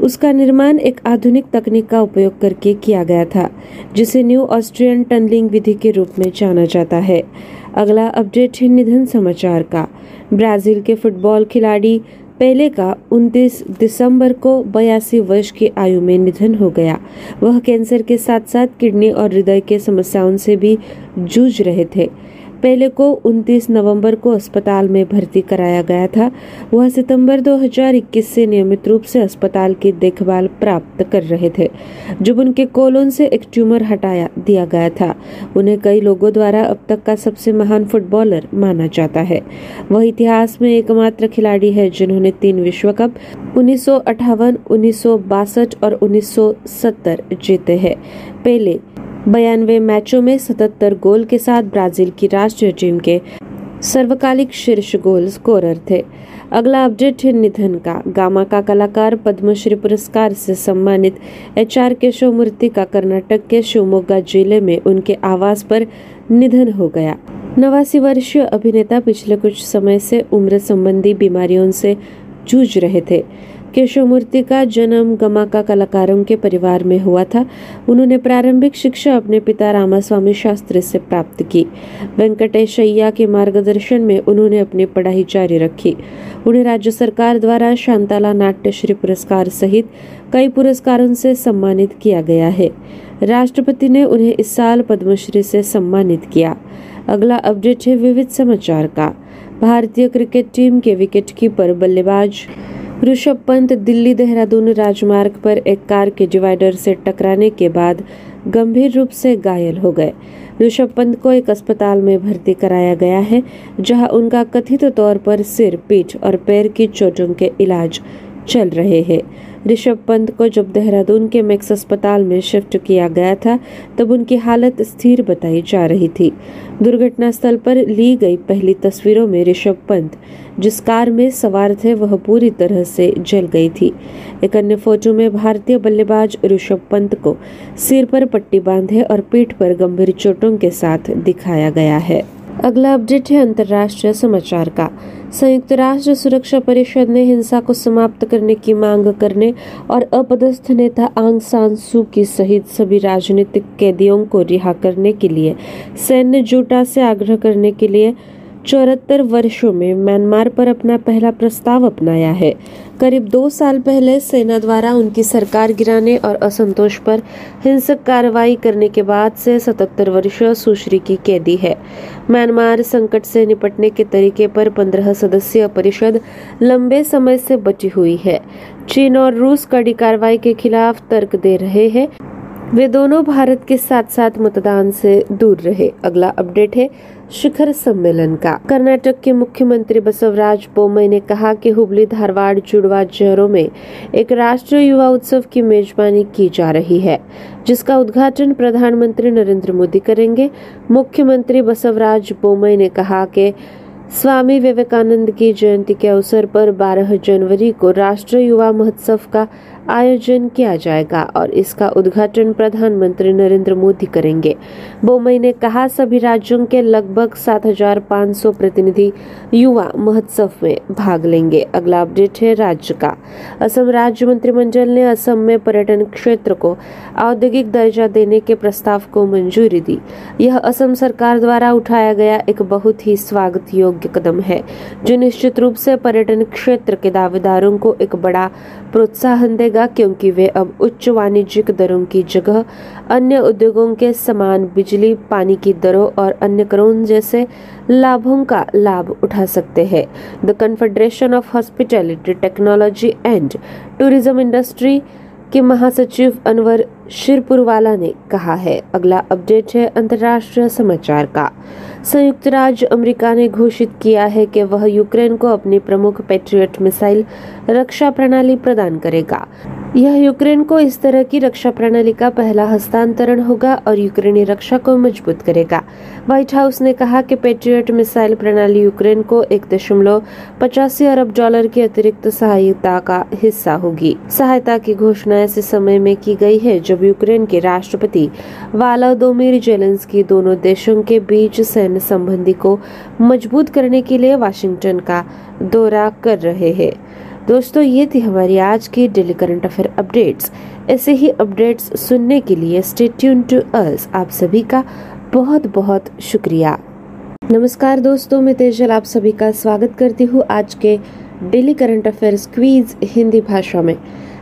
उसका निर्माण एक आधुनिक तकनीक का उपयोग करके किया गया था, जिसे न्यू ऑस्ट्रियन टनलिंग विधि के रूप में जाना जाता है। अगला अपडेट है निधन समाचार का। ब्राज़ील के फुटबॉल खिलाड़ी पहले का 29 दिसंबर को बयासी वर्ष की आयु में निधन हो गया। वह कैंसर के साथ साथ किडनी और हृदय के समस्याओं से भी जूझ रहे थे। पहले को 29 नवंबर को अस्पताल में भर्ती कराया गया था। वह सितंबर 2021 से नियमित रूप से अस्पताल की देखभाल प्राप्त कर रहे थे, जब उनके कोलोन से एक ट्यूमर हटाया दिया गया था। उन्हें कई लोगों द्वारा अब तक का सबसे महान फुटबॉलर माना जाता है। वह इतिहास में एकमात्र खिलाड़ी है जिन्होंने तीन विश्व कप, उन्नीस उन्नीस और 1970 जीते हैं। पहले बयानवे मैचों में सतहत्तर गोल के साथ ब्राज़ील की राष्ट्रीय टीम के सर्वकालिक शीर्ष गोल स्कोरर थे। अगला अपडेट है निधन का। गामा का कलाकार पद्मश्री पुरस्कार से सम्मानित एच आर केशव मूर्ति का कर्नाटक के शिवमोगा ज़िले में उनके आवास पर निधन हो गया। नवासी वर्षीय अभिनेता पिछले कुछ समय से उम्र संबंधी बीमारियों से जूझ रहे थे। केशव मूर्ति का जन्म गमाका कलाकारों के परिवार में हुआ था। उन्होंने प्रारंभिक शिक्षा अपने पिता रामास्वामी शास्त्री से प्राप्त की। वेंकटेश अय्या के मार्गदर्शन में उन्होंने अपनी पढ़ाई जारी रखी। उन्हें राज्य सरकार द्वारा शांताला नाट्यश्री पुरस्कार सहित कई पुरस्कारों से सम्मानित किया गया है। राष्ट्रपति ने उन्हें इस साल पद्मश्री से सम्मानित किया। अगला अपडेट है विविध समाचार का। भारतीय क्रिकेट टीम के विकेट कीपर बल्लेबाज ऋषभ पंत दिल्ली देहरादून राजमार्ग पर एक कार के डिवाइडर से टकराने के बाद गंभीर रूप से घायल हो गए। ऋषभ पंत को एक अस्पताल में भर्ती कराया गया है, जहाँ उनका कथित तौर पर सिर, पीठ और पैर की चोटों के इलाज चल रहे हैं। ऋषभ पंत को जब देहरादून के मैक्स अस्पताल में शिफ्ट किया गया था, तब उनकी हालत स्थिर बताई जा रही थी। दुर्घटना स्थल पर ली गई पहली तस्वीरों में ऋषभ पंत, जिस कार में सवार थे, वह पूरी तरह से जल गई थी। एक अन्य फ़ोटो में भारतीय बल्लेबाज ऋषभ पंत को सिर पर पट्टी बांधे और पीठ पर गंभीर चोटों के साथ दिखाया गया है। अगला अपडेट है अंतर्राष्ट्रीय समाचार का। संयुक्त राष्ट्र सुरक्षा परिषद ने हिंसा को समाप्त करने की मांग करने और अपदस्थ नेता आंग सान सू की सहित सभी राजनीतिक कैदियों को रिहा करने के लिए, सैन्य जुटा से आग्रह करने के लिए चौहत्तर वर्षों में म्यांमार पर अपना पहला प्रस्ताव अपनाया है। करीब दो साल पहले सेना द्वारा उनकी सरकार गिराने और असंतोष पर हिंसक कार्रवाई करने के बाद से सतहत्तर वर्षीय सुश्री की कैदी है। म्यांमार संकट से निपटने के तरीके पर पंद्रह सदस्यीय परिषद लंबे समय से बची हुई है। चीन और रूस कड़ी कार्रवाई के खिलाफ तर्क दे रहे हैं। वे दोनों भारत के साथ साथ मतदान से दूर रहे। अगला अपडेट है शिखर सम्मेलन का। कर्नाटक के मुख्यमंत्री बसवराज बोमई ने कहा कि हुबली, धारवाड़, जुड़वा शहरों में एक राष्ट्रीय युवा उत्सव की मेजबानी की जा रही है, जिसका उद्घाटन प्रधानमंत्री नरेंद्र मोदी करेंगे। मुख्यमंत्री बसवराज बोमई ने कहा कि स्वामी विवेकानंद की जयंती के अवसर पर 12 जनवरी को राष्ट्रीय युवा महोत्सव का आयोजन किया जाएगा और इसका उद्घाटन प्रधानमंत्री नरेंद्र मोदी करेंगे। बोमई ने कहा सभी राज्यों के लगभग 7,500 प्रतिनिधि युवा महोत्सव में भाग लेंगे। अगला अपडेट है राज्य का। असम राज्य मंत्रिमंडल ने असम में पर्यटन क्षेत्र को औद्योगिक दर्जा देने के प्रस्ताव को मंजूरी दी। यह असम सरकार द्वारा उठाया गया एक बहुत ही स्वागत योग्य कदम है जो निश्चित रूप से पर्यटन क्षेत्र के दावेदारों को एक बड़ा प्रोत्साहन देगा। बढ़ेगा क्योंकि वे अब उच्च वाणिज्यिक दरों की जगह अन्य उद्योगों के समान बिजली, पानी की दरों और अन्य करों जैसे लाभों का लाभ उठा सकते हैं। The confederation of hospitality technology and tourism industry के महासचिव अनवर शिरपुरवाला ने कहा है। अगला अपडेट है अंतर्राष्ट्रीय समाचार का। संयुक्त राज्य अमेरिका ने घोषित किया है कि वह यूक्रेन को अपनी प्रमुख पेट्रियट मिसाइल रक्षा प्रणाली प्रदान करेगा। यह यूक्रेन को इस तरह की रक्षा प्रणाली का पहला हस्तांतरण होगा और यूक्रेनी रक्षा को मज़बूत करेगा। व्हाइट हाउस ने कहा कि पेट्रियट मिसाइल प्रणाली यूक्रेन को एक दशमलव पचासी अरब डॉलर की अतिरिक्त सहायता का हिस्सा होगी। सहायता की घोषणा ऐसे समय में की गई है जब यूक्रेन के राष्ट्रपति वालादोमिर जेलेंस्की दोनों देशों के बीच सैन्य संबंधी को मज़बूत करने के लिए वाशिंगटन का दौरा कर रहे हैं। दोस्तों, ये थी हमारी आज की डेली करंट अफेयर अपडेट्स। ऐसे ही अपडेट्स सुनने के लिए स्टे ट्यून टू अस आप सभी का बहुत बहुत शुक्रिया। नमस्कार दोस्तों, मैं तेजल आप सभी का स्वागत करती हूँ आज के daily current affair quiz Hindi भाषा में।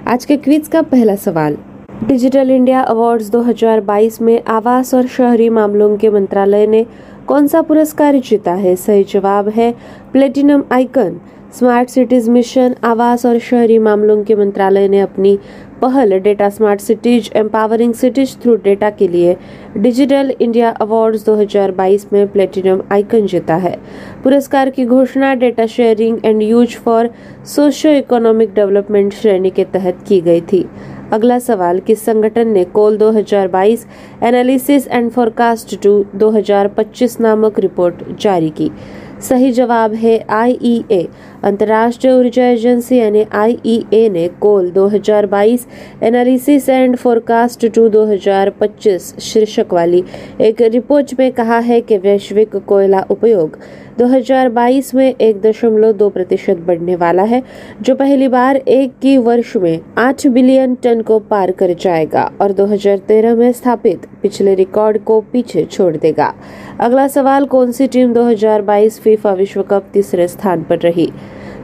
आज के क्वीज का पहला सवाल, डिजिटल इंडिया अवार्ड्स 2022 में आवास और शहरी मामलों के मंत्रालय ने कौन सा पुरस्कार जीता है? सही जवाब है platinum icon. Smart cities mission, आवास और शहरी मामलों के मंत्रालय ने अपनी पहल data smart cities, empowering cities through data के लिए डिजिटल इंडिया अवार्ड्स 2022 में प्लेटिनम आइकन जीता है। पुरस्कार की घोषणा data sharing and use for socio economic development श्रेणी के तहत की गई थी। अगला सवाल किस संगठन ने coal 2022 analysis and forecast to 2025 नामक रिपोर्ट जारी की। सही जवाब है आईईए अंतर्राष्ट्रीय ऊर्जा एजेंसी यानी आईईए ने coal 2022 analysis and forecast to 2025 शीर्षक वाली एक रिपोर्ट में कहा है कि वैश्विक कोयला उपयोग 2022 में एक दशमलव दो प्रतिशत बढ़ने वाला है, जो पहली बार एक की वर्ष में 8 बिलियन टन को पार कर जाएगा और 2013 में स्थापित पिछले रिकॉर्ड को पीछे छोड़ देगा। अगला सवाल, कौन सी टीम 2022 फीफा विश्व कप तीसरे स्थान पर रही?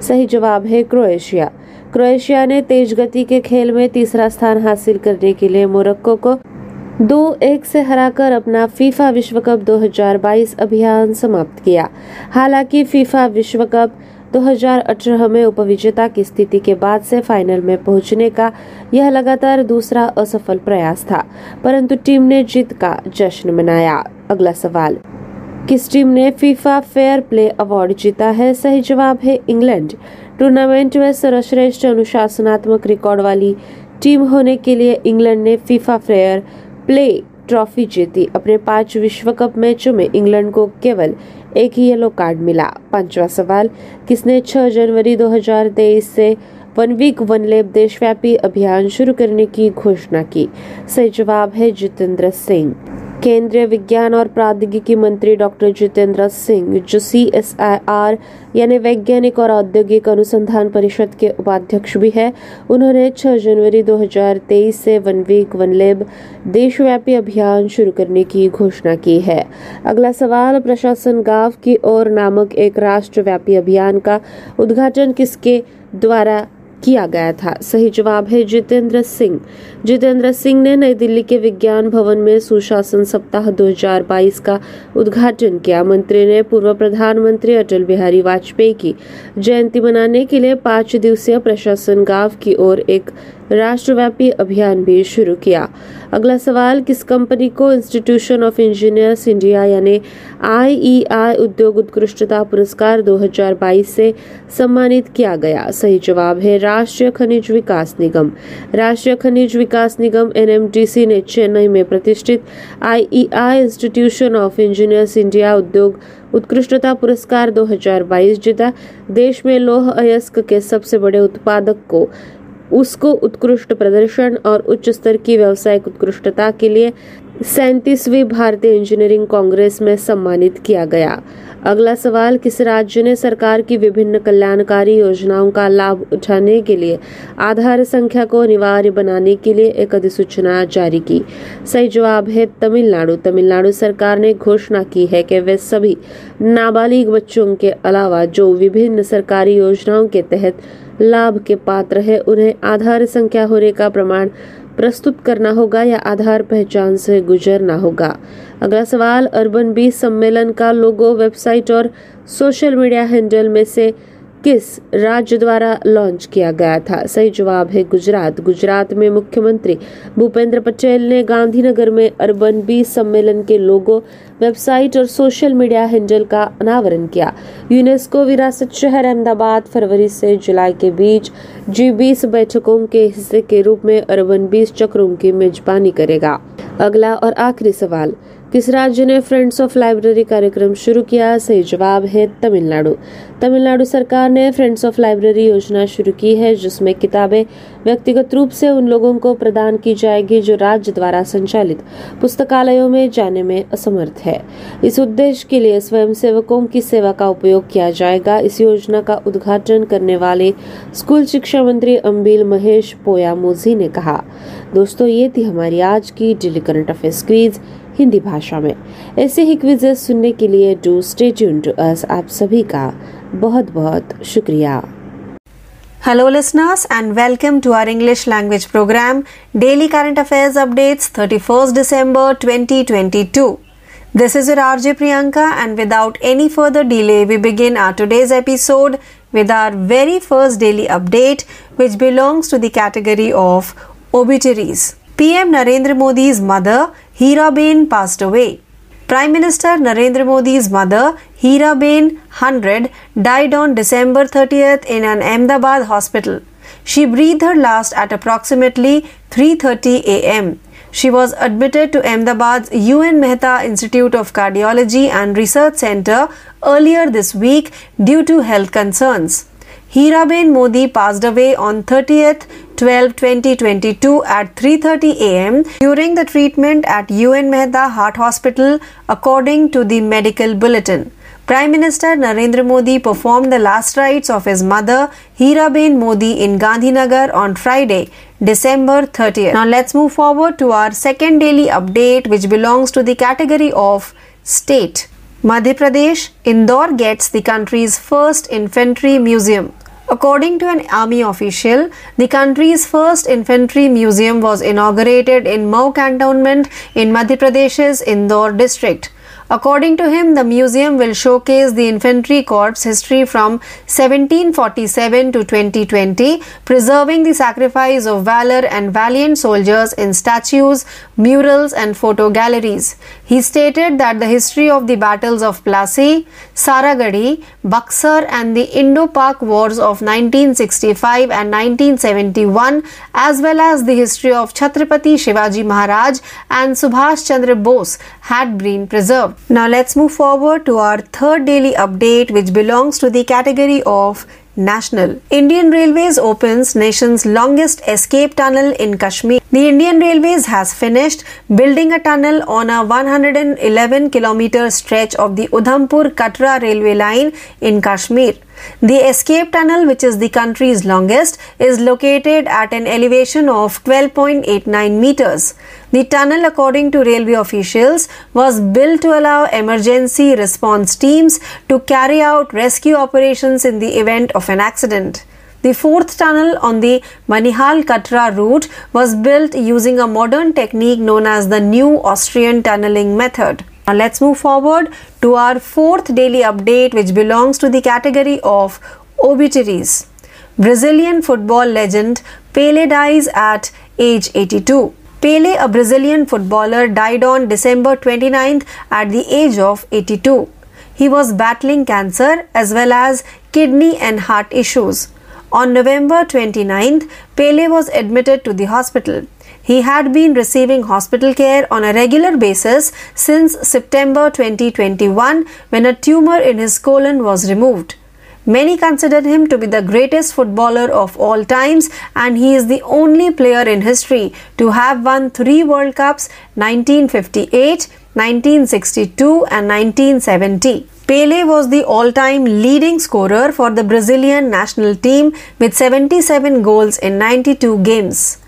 सही जवाब है क्रोएशिया। क्रोएशिया ने तेज गति के खेल में तीसरा स्थान हासिल करने के लिए मोरक्को को दो एक से हराकर अपना फीफा विश्व कप 2022 अभियान समाप्त किया। हालाँकि फीफा विश्व कप 2018 में उपविजेता की स्थिति के बाद से फाइनल में पहुँचने का यह लगातार दूसरा असफल प्रयास था, परंतु टीम ने जीत का जश्न मनाया। अगला सवाल। किस टीम ने फीफा फेयर प्ले अवार्ड जीता है? सही जवाब है इंग्लैंड। टूर्नामेंट में सर्वश्रेष्ठ अनुशासनात्मक रिकॉर्ड वाली टीम होने के लिए इंग्लैंड ने फीफा फेयर प्ले ट्रॉफी जीती। अपने पाँच विश्व कप मैचों में इंग्लैंड को केवल एक ही येलो कार्ड मिला। पांचवा सवाल, किसने 6 जनवरी 2023 से वन वीक, वन लेब देशव्यापी अभियान शुरू करने की घोषणा की? सही जवाब है जितेंद्र सिंह। केंद्रीय विज्ञान और प्रौद्योगिकी मंत्री डॉक्टर जितेंद्र सिंह, जो सी एस आई आर यानी वैज्ञानिक और औद्योगिक अनुसंधान परिषद के उपाध्यक्ष भी है। उन्होंने 6 जनवरी 2023 से वन वीक, वन लेब देशव्यापी अभियान शुरू करने की घोषणा की है। अगला सवाल, प्रशासन गाँव की ओर नामक एक राष्ट्रव्यापी अभियान का उद्घाटन किसके द्वारा किया गया था। सही जवाब है जितेंद्र सिंह। जितेंद्र सिंह ने नई दिल्ली के विज्ञान भवन में सुशासन सप्ताह 2022 का उद्घाटन किया। मंत्री ने पूर्व प्रधानमंत्री अटल बिहारी वाजपेयी की जयंती मनाने के लिए पाँच दिवसीय प्रशासन गाँव की ओर एक राष्ट्रव्यापी अभियान भी शुरू किया। अगला सवाल, किस कंपनी को इंस्टीट्यूशन ऑफ़ इंजीनियर्स इंडिया यानी आईईआई उद्योग उत्कृष्टता पुरस्कार 2022 से सम्मानित किया गया? सही जवाब है, राष्ट्रीय खनिज विकास निगम। राष्ट्रीय खनिज विकास निगम एनएमडीसी ने चेन्नई में प्रतिष्ठित IEI institution of engineers India उद्योग उत्कृष्टता पुरस्कार 2022 जीता। देश में लौह अयस्क के सबसे बड़े उत्पादक को उसको उत्कृष्ट प्रदर्शन और उच्च स्तर की व्यावसायिक उत्कृष्टता के लिए सैतीसवीं भारतीय इंजीनियरिंग कांग्रेस में सम्मानित किया गया। अगला सवाल, किस राज्य ने सरकार की विभिन्न कल्याणकारी योजनाओं का लाभ उठाने के लिए आधार संख्या को अनिवार्य बनाने के लिए एक अधिसूचना जारी की? सही जवाब है तमिलनाडु। तमिलनाडु सरकार ने घोषणा की है कि वे सभी नाबालिग बच्चों के अलावा जो विभिन्न सरकारी योजनाओं के तहत लाभ के पात्र है, उन्हें आधार संख्या होने का प्रमाण प्रस्तुत करना होगा या आधार पहचान से गुजरना होगा। अगला सवाल अर्बन बीस सम्मेलन का लोगो, वेबसाइट और सोशल मीडिया हैंडल में से किस राज्य द्वारा लॉन्च किया गया था? सही जवाब है गुजरात। गुजरात में मुख्यमंत्री भूपेंद्र पटेल ने गांधीनगर में अर्बन बी सम्मेलन के लोगो, वेबसाइट और सोशल मीडिया हैंडल का अनावरण किया। यूनेस्को विरासत शहर अहमदाबाद, फरवरी से जुलाई के बीच जी बीस बैठकों के हिस्से के रूप में अर्बन बीस चक्रों की मेजबानी करेगा। अगला और आखिरी सवाल। किस राज्य ने फ्रेंड्स ऑफ़ लाइब्रेरी कार्यक्रम शुरू किया, सही जवाब है तमिलनाडु। तमिलनाडु सरकार ने फ्रेंड्स ऑफ़ लाइब्रेरी योजना शुरू की है, जिसमें किताबें व्यक्तिगत रूप से उन लोगों को प्रदान की जाएगी जो राज्य द्वारा संचालित पुस्तकालयों में जाने में असमर्थ है। इस उद्देश्य के लिए स्वयंसेवकों की सेवा का उपयोग किया जाएगा। इस योजना का उद्घाटन करने वाले स्कूल शिक्षा मंत्री अम्बिल महेश पोया मोजी ने कहा। दोस्तों, ये थी हमारी आज की daily current affairs quiz. Hindi भाषा में ऐसे ही क्विजेस सुनने के लिए do stay tune to us आप सभी का बहुत बहुत शुक्रिया Hello, listeners, and welcome to our English language program, Daily Current Affairs Updates, 31st December 2022. This is your RJ Priyanka, and without any further delay, we begin our today's episode with our very first daily update, which belongs to the category of obituaries. PM Narendra Modi's mother, Hira Hiraben, passed away. Prime Minister Narendra Modi's mother, Hira Hiraben 100, died on December 30th in an Ahmedabad hospital. She breathed her last at approximately 3:30 a.m. She was admitted to Ahmedabad's UN Mehta Institute of Cardiology and Research Center earlier this week due to health concerns. Hiraben Modi passed away on 30th 12 2022 at 3:30 am during the treatment at UN Mehta Heart Hospital according to the medical bulletin. Prime Minister Narendra Modi performed the last rites of his mother Hiraben Modi in Gandhinagar on Friday, December 30th. Now let's move forward to our second daily update which belongs to the category of state. Madhya Pradesh, Indore gets the country's first infantry museum. According to an army official, the country's first infantry museum was inaugurated in Mau cantonment in Madhya Pradesh's Indore district. According to him, the museum will showcase the infantry corps history from 1747 to 2020, preserving the sacrifice of valor and valiant soldiers in statues, murals, and photo galleries. He stated that the history of the battles of Plassey, Saragadi, Buxar, and the Indo-Pak wars of 1965 and 1971, as well as the history of Chhatrapati Shivaji Maharaj and Subhash Chandra Bose, had been preserved. Now let's move forward to our third daily update, which belongs to the category of national. Indian Railways opens nation's longest escape tunnel in Kashmir. The Indian Railways has finished building a tunnel on a 111 kilometer stretch of the Udhampur Katra railway line in Kashmir. The escape tunnel, which is the country's longest, is located at an elevation of 12.89 meters. The tunnel, according to railway officials, was built to allow emergency response teams to carry out rescue operations in the event of an accident. The fourth tunnel on the Manihal Katra route was built using a modern technique known as the New Austrian Tunneling Method. Now let's move forward to our fourth daily update, which belongs to the category of obituaries. Brazilian football legend Pele dies at age 82. Pele, a Brazilian footballer, died on December 29th at the age of 82. He was battling cancer as well as kidney and heart issues. On November 29th, Pele was admitted to the hospital. He had been receiving hospital care on a regular basis since September 2021 when a tumor in his colon was removed. Many consider him to be the greatest footballer of all times, and he is the only player in history to have won three World Cups 1958, 1962, and 1970. Pele was the all time leading scorer for the Brazilian national team with 77 goals in 92 games.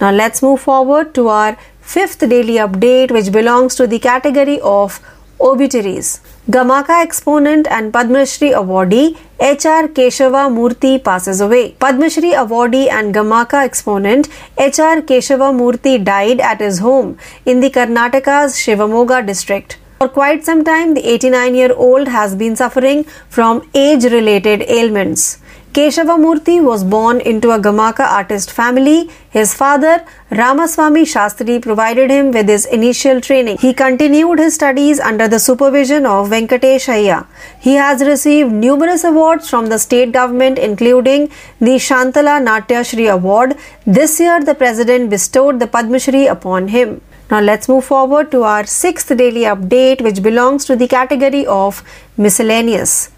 Now let's move forward to our fifth daily update, which belongs to the category of obituaries. Gamaka exponent and Padma Shri awardee H.R. Keshava Murthy passes away. Padma Shri awardee and Gamaka exponent H.R. Keshava Murthy died at his home in the Karnataka's Shivamoga district. For quite some time, the 89 year old has been suffering from age related ailments. Keshava Murthy was born into a Gamaka artist family. His father, Ramaswamy Shastri, provided him with his initial training. He continued his studies under the supervision of Venkatesh Ayya. He has received numerous awards from the state government, including the Shantala Natya Shri Award. This year, the president bestowed the Padma Shri upon him. Now let's move forward to our sixth daily update, which belongs to the category of miscellaneous.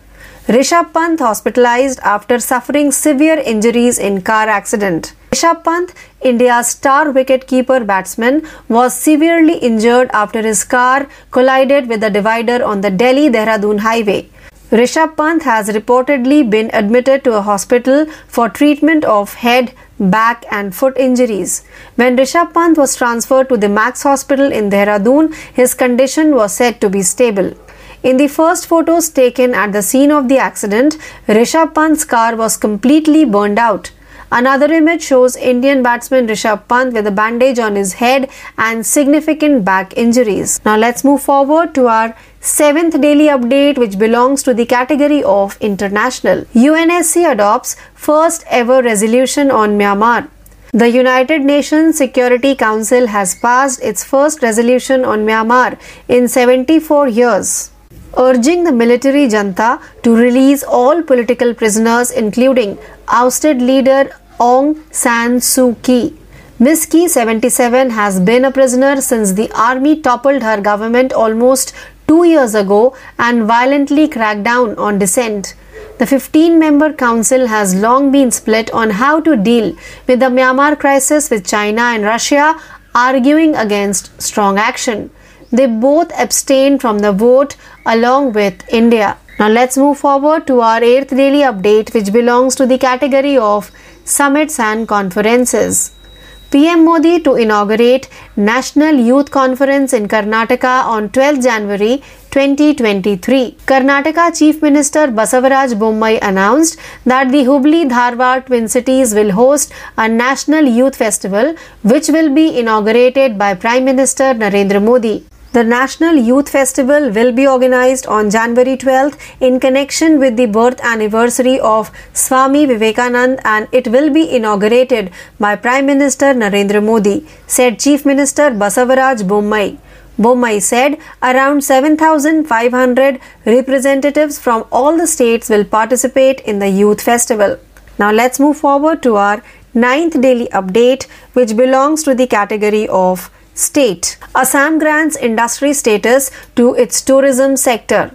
Rishabh Pant hospitalized after suffering severe injuries in car accident. Rishabh Pant, India's star wicket-keeper batsman, was severely injured after his car collided with a divider on the Delhi-Dehradun highway. Rishabh Pant has reportedly been admitted to a hospital for treatment of head, back and foot injuries. When Rishabh Pant was transferred to the Max Hospital in Dehradun, his condition was said to be stable. In the first photos taken at the scene of the accident, Rishabh Pant's car was completely burned out. Another image shows Indian batsman Rishabh Pant with a bandage on his head and significant back injuries. Now let's move forward to our seventh daily update which belongs to the category of international. UNSC adopts first ever resolution on Myanmar. The United Nations Security Council has passed its first resolution on Myanmar in 74 years urging the military junta to release all political prisoners, including ousted leader Aung San Suu Kyi. Miss Kyi, 77, has been a prisoner since the army toppled her government almost two years ago and violently cracked down on dissent. The 15 member council has long been split on how to deal with the Myanmar crisis, with China and Russia arguing against strong action. They both abstained from the vote along with India. Now let's move forward to our 8th daily update which belongs to the category of summits and conferences. PM Modi to inaugurate National Youth Conference in Karnataka on 12 January 2023. Karnataka Chief Minister Basavaraj Bommai announced that the Hubli Dharwad Twin Cities will host a National Youth Festival which will be inaugurated by Prime Minister Narendra Modi. The National Youth Festival will be organized on January 12th in connection with the birth anniversary of Swami Vivekanand and it will be inaugurated by Prime Minister Narendra Modi, said Chief Minister Basavaraj Bommai. Bommai said around 7,500 representatives from all the states will participate in the youth festival. Now let's move forward to our ninth daily update, which belongs to the category of State Assam grants industry status to its tourism sector.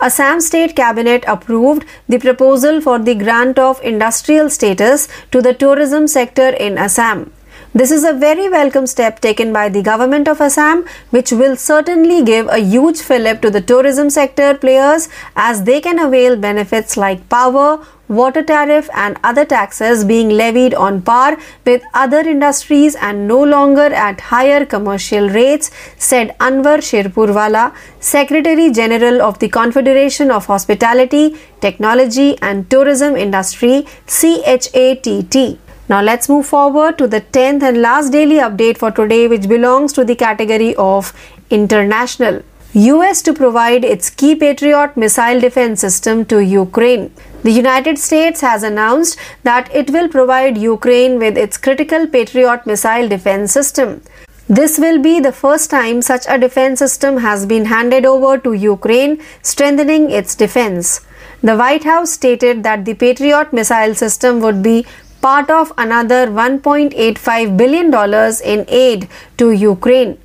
Assam State Cabinet approved the proposal for the grant of industrial status to the tourism sector in Assam. This is a very welcome step taken by the government of Assam, which will certainly give a huge fillip to the tourism sector players as they can avail benefits like power, water tariff, and other taxes being levied on par with other industries and no longer at higher commercial rates, said Anwar Sherpurwala, Secretary General of the Confederation of Hospitality, Technology and Tourism Industry, CHATT. Now let's move forward to the 10th and last daily update for today which belongs to the category of international. US to provide its key Patriot missile defense system to Ukraine. The United States has announced that it will provide Ukraine with its critical Patriot missile defense system. This will be the first time such a defense system has been handed over to Ukraine, strengthening its defense. The White House stated that the Patriot missile system would be part of another $1.85 billion in aid to Ukraine.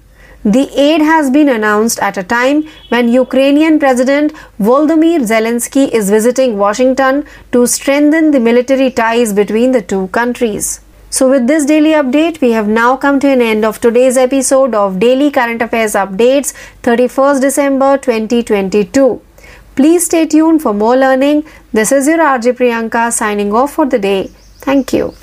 The aid has been announced at a time when Ukrainian President Volodymyr Zelensky is visiting Washington to strengthen the military ties between the two countries. So, with this daily update, we have now come to an end of today's episode of Daily Current Affairs Updates, 31st December 2022. Please stay tuned for more learning. This is your RJ Priyanka signing off for the day. Thank you.